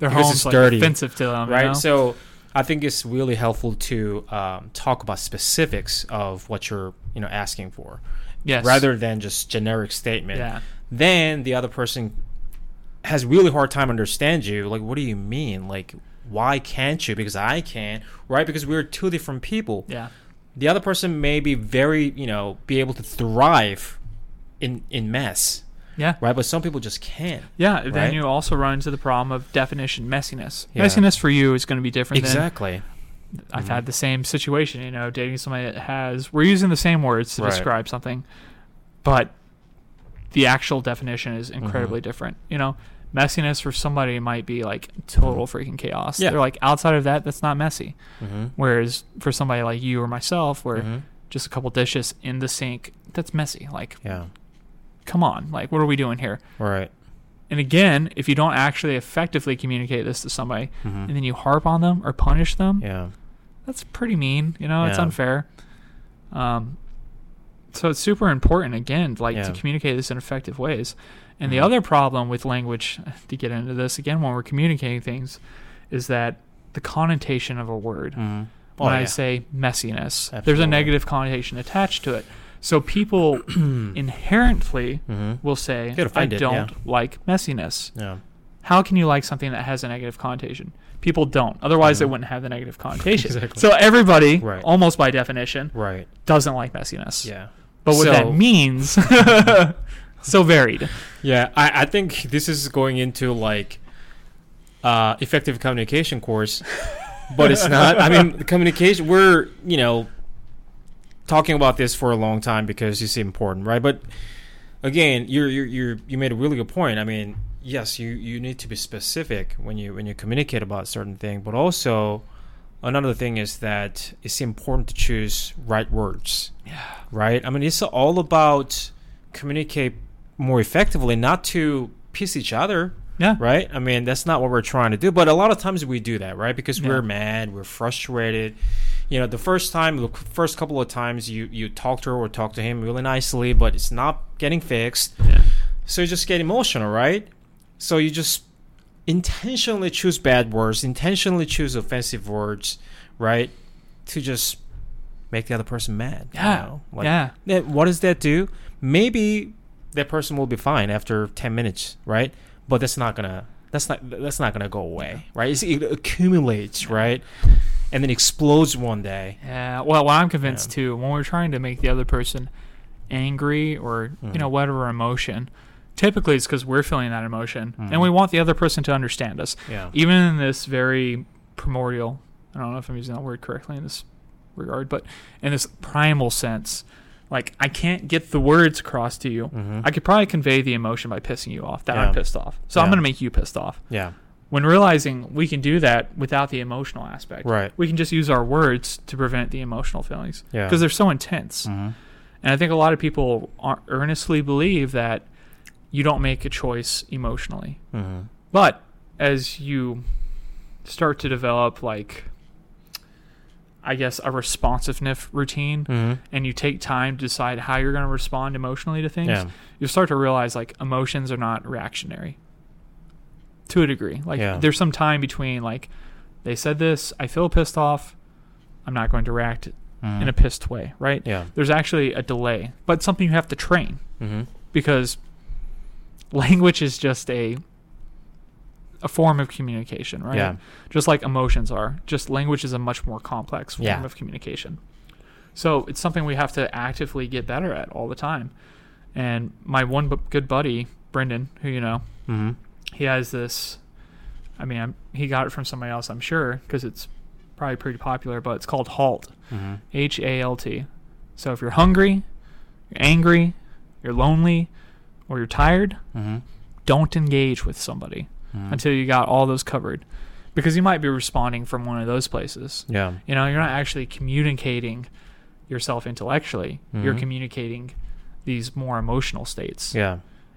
Their home's like dirty, offensive to them, you right? know? So I think it's really helpful to um, talk about specifics of what you're, you know, asking for, yes. rather than just generic statement. Yeah. Then the other person has really hard time understand you. Like, what do you mean? Like, why can't you? Because I can, right? Because we're two different people. Yeah. The other person may be very, you know, be able to thrive in in mess, Yeah. right? But some people just can't. Yeah. Then Right? you also run into the problem of definition messiness. Yeah. Messiness for you is going to be different than Exactly. I've Mhm. had the same situation, you know, dating somebody that has we're using the same words to Right. describe something, but the actual definition is Mm-hmm. incredibly different. You know, messiness for somebody might be like total freaking chaos. Yeah. They're like outside of that, that's not messy. Mm-hmm. Whereas for somebody like you or myself, where Mm-hmm. just a couple dishes in the sink. That's messy. Like, Yeah. come on. Like, what are we doing here? Right. And again, if you don't actually effectively communicate this to somebody Mhm. and then you harp on them or punish them, Yeah. that's pretty mean. You know, it's unfair. Um, so it's super important again, like Yeah. to communicate this in effective ways. And the Mhm. other problem with language, to get into this again, when we're communicating things, is that the connotation of a word. Mhm. When Oh, I yeah. say messiness, there's a negative connotation attached to it. So people inherently Mhm. will say, "I offended, don't yeah. like messiness." Yeah. How can you like something that has a negative connotation? People don't. Otherwise, they Mhm. wouldn't have the negative connotation. Exactly. So everybody, Right. almost by definition, Right. doesn't like messiness. Yeah. But what So- that means, so varied. Yeah, I, I think this is going into like uh, effective communication course, but it's not. I mean, the communication. We're you know talking about this for a long time because it's important, right? But again, you're you're, you're you made a really good point. I mean, yes, you you need to be specific when you when you communicate about certain thing, but also another thing is that it's important to choose right words Yeah. right? I mean, it's all about communicate more effectively, not to piss each other, Yeah. right? I mean, that's not what we're trying to do. But a lot of times we do that, right? Because Yeah. we're mad, we're frustrated. You know, the first time, the first couple of times you you talk to her or talk to him really nicely, but it's not getting fixed. Yeah. So you just get emotional, right? So you just intentionally choose bad words, intentionally choose offensive words, right? To just make the other person mad. you Yeah. know? Like, yeah. Eh, what does that do? Maybe that person will be fine after ten minutes, right? But that's not gonna that's not that's not gonna go away, right? It's, it accumulates, right? And then explodes one day. Yeah. Well, what I'm convinced Yeah. too, when we're trying to make the other person angry or you Mhm. know whatever emotion, typically it's because we're feeling that emotion Mhm. and we want the other person to understand us. Yeah. Even in this very primordial, I don't know if I'm using that word correctly in this regard, but in this primal sense, like I can't get the words across to you. Mhm. I could probably convey the emotion by pissing you off that Yeah. I'm pissed off. So I'm going to make you pissed off. Yeah. When realizing we can do that without the emotional aspect, Right. we can just use our words to prevent the emotional feelings Yeah. because they're so intense. Mhm. And I think a lot of people earnestly believe that you don't make a choice emotionally. Mhm. But as you start to develop, like, I guess, a responsiveness routine, Mhm. and you take time to decide how you're going to respond emotionally to things, Yeah. you start to realize, like, emotions are not reactionary to a degree. Like, Yeah. there's some time between, like, they said this, I feel pissed off, I'm not going to react Mhm. in a pissed way, right? Yeah. There's actually a delay, but something you have to train Mhm. because language is just a a form of communication, right? Yeah. Just like emotions are. Just language is a much more complex form Yeah. of communication. So it's something we have to actively get better at all the time. And my one bu- good buddy, Brendan, who you know, Mhm. he has this. I mean, I'm, he got it from somebody else, I'm sure, because it's probably pretty popular. But it's called HALT, Mhm. H A L T. So if you're hungry, you're angry, you're lonely, or you're tired, Mhm. don't engage with somebody Mhm. until you got all those covered, because you might be responding from one of those places. Yeah. You know, you're not actually communicating yourself intellectually. You're Mhm. communicating these more emotional states. Yeah.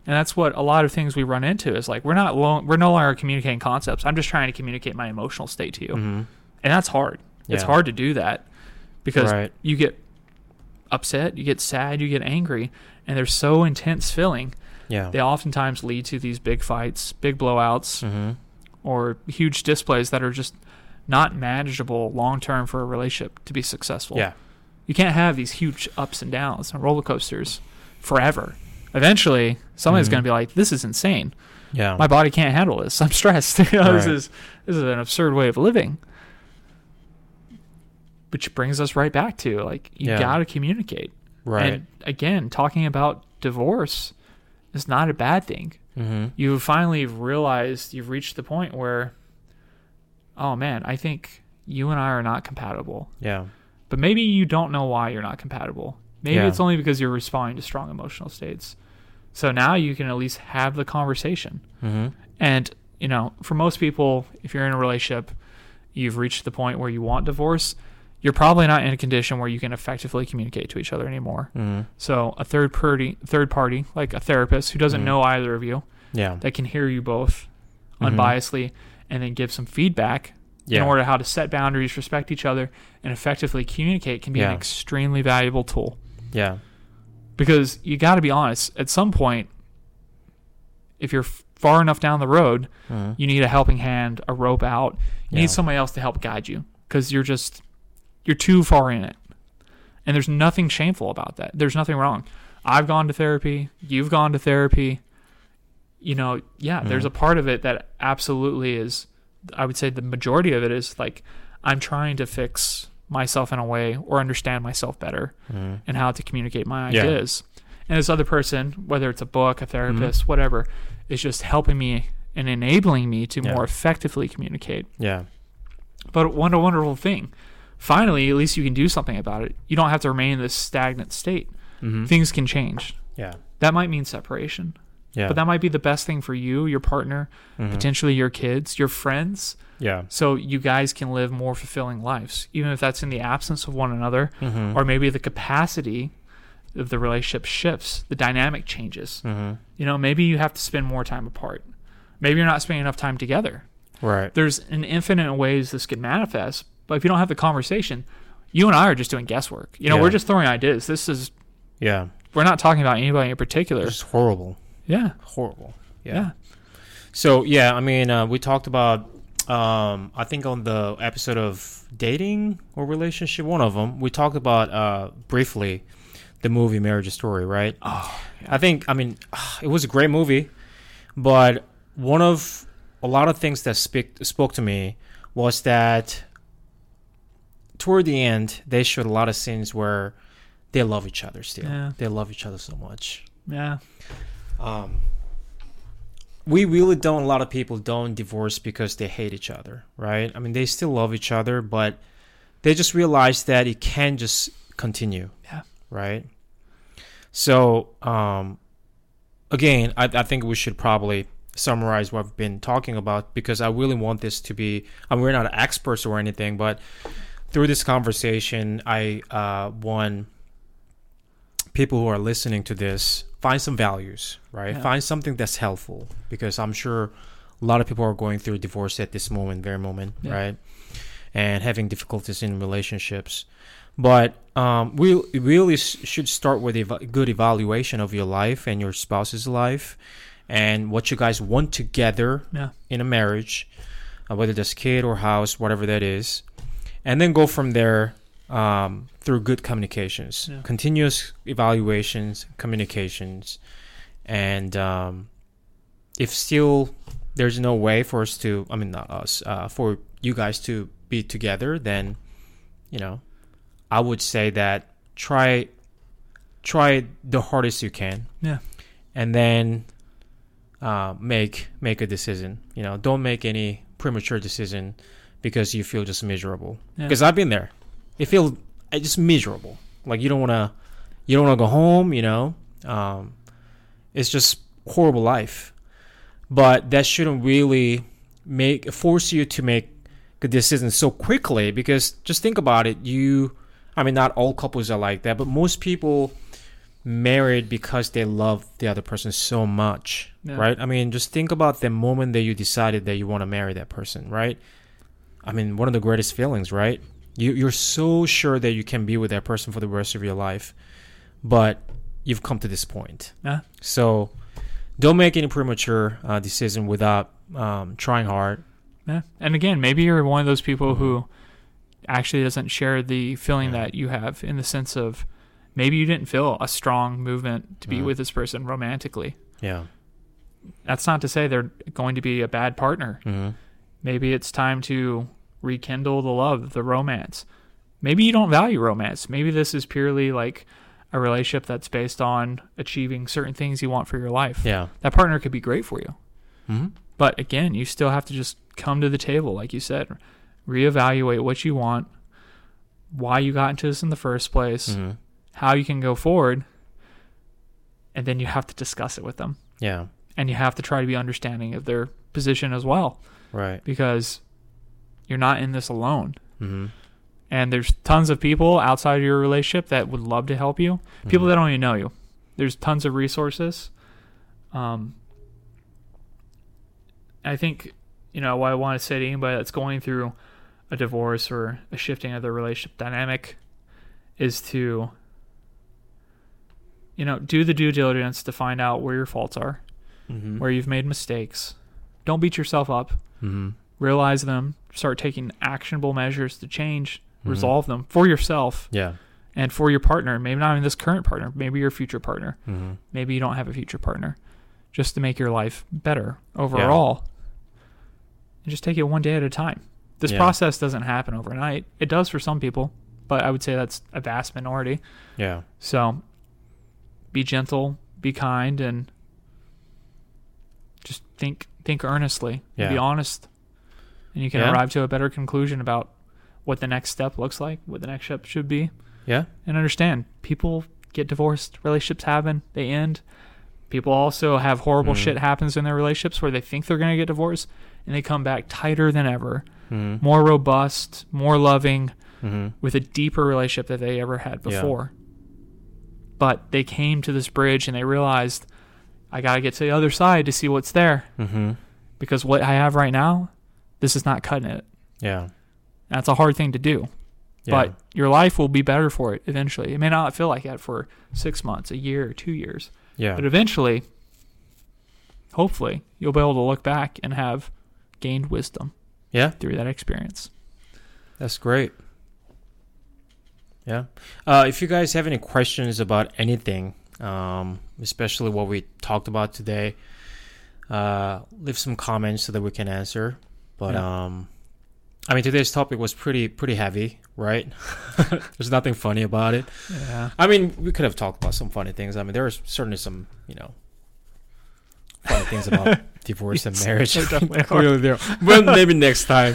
And that's what a lot of things we run into is like we're not lo- we're no longer communicating concepts. I'm just trying to communicate my emotional state to you. Mhm. And that's hard. It's hard to do that because Right. you get upset, you get sad, you get angry, and they're so intense feeling. Yeah. They oftentimes lead to these big fights, big blowouts, Mhm. or huge displays that are just not manageable long term for a relationship to be successful. Yeah. You can't have these huge ups and downs and roller coasters forever. Eventually, somebody's Mhm. going to be like, "This is insane. Yeah. My body can't handle this. I'm stressed. You know, This is this is an absurd way of living." Which brings us right back to like you Yeah. got to communicate. right. And again, talking about divorce is not a bad thing. mm-hmm. You finally realized you've reached the point where, oh man, I think you and I are not compatible. Yeah. But maybe you don't know why you're not compatible. Maybe Yeah. it's only because you're responding to strong emotional states. So now you can at least have the conversation. Mm-hmm. And, you know, for most people, if you're in a relationship, you've reached the point where you want divorce, you're probably not in a condition where you can effectively communicate to each other anymore. Mm-hmm. So a third party, third party, like a therapist who doesn't Mhm. know either of you, Yeah. that can hear you both Mhm. unbiasedly and then give some feedback Yeah. in order how to set boundaries, respect each other, and effectively communicate can be an extremely valuable tool. Yeah. Because you got to be honest, at some point, if you're far enough down the road, Mhm. you need a helping hand, a rope out. You Yeah. need somebody else to help guide you because you're just you're too far in it. And there's nothing shameful about that. There's nothing wrong. I've gone to therapy. You've gone to therapy. You know, yeah, there's Mhm. a part of it that absolutely is. I would say the majority of it is like I'm trying to fix myself in a way or understand myself better Mhm. and how to communicate my Yeah. ideas. And this other person, whether it's a book, a therapist, whatever, is just helping me and enabling me to Yeah. more effectively communicate. Yeah. But what a wonderful thing. Finally, at least you can do something about it. You don't have to remain in this stagnant state. Mm-hmm. Things can change. Yeah. That might mean separation, Yeah. but that might be the best thing for you, your partner, Mhm. potentially your kids, your friends, Yeah. so you guys can live more fulfilling lives, even if that's in the absence of one another, Mm-hmm. or maybe the capacity of the relationship shifts, the dynamic changes. mm-hmm. You know, maybe you have to spend more time apart. Maybe you're not spending enough time together. Right. There's an infinite ways this could manifest, but if you don't have the conversation, you and I are just doing guesswork. You know, Yeah. we're just throwing ideas. This is Yeah. we're not talking about anybody in particular. It's horrible. Yeah. Horrible. Yeah. Yeah. So yeah, I mean, uh, we talked about. Um, I think on the episode of dating or relationship, one of them, we talked about uh, briefly the movie Marriage Story, right? Oh, I think, I mean, it was a great movie, but one of a lot of things that speak, spoke to me was that toward the end, they showed a lot of scenes where they love each other still. Yeah. They love each other so much. Yeah. Um, we really don't, a lot of people don't divorce because they hate each other, right? I mean, they still love each other, but they just realize that it can just continue. Yeah. Right? So, um, again, I, I think we should probably summarize what I've been talking about because I really want this to be, I mean, we're not experts or anything, but through this conversation, I uh, want people who are listening to this find some values, right? Yeah. Find something that's helpful because I'm sure a lot of people are going through divorce at this moment, very moment, Yeah. right? And having difficulties in relationships. But um, we really should start with a good evaluation of your life and your spouse's life and what you guys want together Yeah. in a marriage, uh, whether that's kid or house, whatever that is, and then go from there um, through good communications, Yeah. continuous evaluations, communications, and um, if still there's no way for us to, I mean, not us, uh, for you guys to be together, then you know, I would say that try try the hardest you can Yeah. and then uh, make make a decision. You know, don't make any premature decision because you feel just miserable. Yeah. Because I've been there. It feels uh, just miserable. Like you don't want to, you don't want to go home. You know, um, it's just horrible life. But that shouldn't really make force you to make a decision so quickly because just think about it. You, I mean, not all couples are like that, but most people married because they love the other person so much, Yeah. right? I mean, just think about the moment that you decided that you want to marry that person, right? I mean, one of the greatest feelings, right? You you're so sure that you can be with that person for the rest of your life, but you've come to this point. Yeah. So, don't make any premature uh, decision without um, trying hard. Yeah. And again, maybe you're one of those people who actually doesn't share the feeling Yeah. that you have in the sense of maybe you didn't feel a strong movement to be Mhm. with this person romantically. Yeah. That's not to say they're going to be a bad partner. Mm-hmm. Maybe it's time to rekindle the love, the romance. Maybe you don't value romance. Maybe this is purely like a relationship that's based on achieving certain things you want for your life. Yeah. That partner could be great for you. Mm-hmm. But again, you still have to just come to the table, like you said, reevaluate what you want, why you got into this in the first place, Mm-hmm. how you can go forward, and then you have to discuss it with them. Yeah. And you have to try to be understanding of their position as well, Right. because you're not in this alone. Mm-hmm. And there's tons of people outside of your relationship that would love to help you. People Mhm. that don't even know you. There's tons of resources. Um, I think, you know, what I want to say to anybody that's going through a divorce or a shifting of their relationship dynamic is to, you know, do the due diligence to find out where your faults are, Mhm. where you've made mistakes. Don't beat yourself up. Mhm. Realize them. Start taking actionable measures to change, Mhm. resolve them for yourself Yeah. and for your partner. Maybe not even this current partner, maybe your future partner. Mhm. Maybe you don't have a future partner. Just to make your life better overall. And just take it one day at a time. This Yeah. process doesn't happen overnight. It does for some people, but I would say that's a vast minority. Yeah. So be gentle, be kind, and just think think earnestly. and Be honest. And you can Yeah. arrive to a better conclusion about what the next step looks like, what the next step should be Yeah. and understand people get divorced, relationships happen, they end. People also have horrible Mhm. shit happens in their relationships where they think they're going to get divorced and they come back tighter than ever, Mhm. more robust, more loving, Mhm. with a deeper relationship that they ever had Yeah. before. But they came to this bridge and they realized I got to get to the other side to see what's there Mhm. because what I have right now, this is not cutting it. Yeah. That's a hard thing to do. Yeah. But your life will be better for it eventually. It may not feel like that for six months, a year, or two years. yeah. But eventually, hopefully, you'll be able to look back and have gained wisdom Yeah. through that experience. That's great. Yeah. Uh, if you guys have any questions about anything, um, especially what we talked about today, uh, leave some comments so that we can answer. But Yeah. um, I mean, today's topic was pretty pretty heavy, right? There's nothing funny about it. Yeah. I mean, we could have talked about some funny things. I mean, there are certainly some, you know, funny things about divorce and marriage. Clearly there. Well, maybe next time.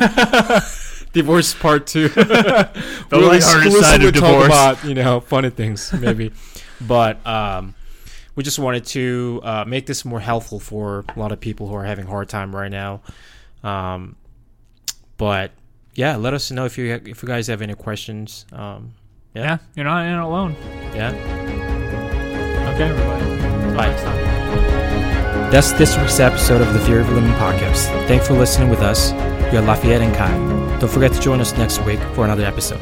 divorce part two. The We'll lighthearted side of talk divorce. about you know funny things maybe, but um, we just wanted to uh, make this more helpful for a lot of people who are having a hard time right now. Um, but yeah, let us know if you if you guys have any questions. Um, yeah. Yeah. You're not in it alone. yeah. Okay, everybody. Until Bye. That's this week's episode of the Fear of Living podcast. Thanks for listening with us. We are Lafayette and Kai. Don't forget to join us next week for another episode.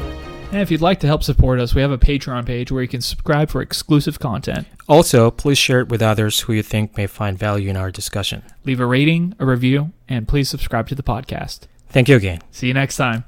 And if you'd like to help support us, we have a Patreon page where you can subscribe for exclusive content. Also, please share it with others who you think may find value in our discussion. Leave a rating, a review, and please subscribe to the podcast. Thank you again. See you next time.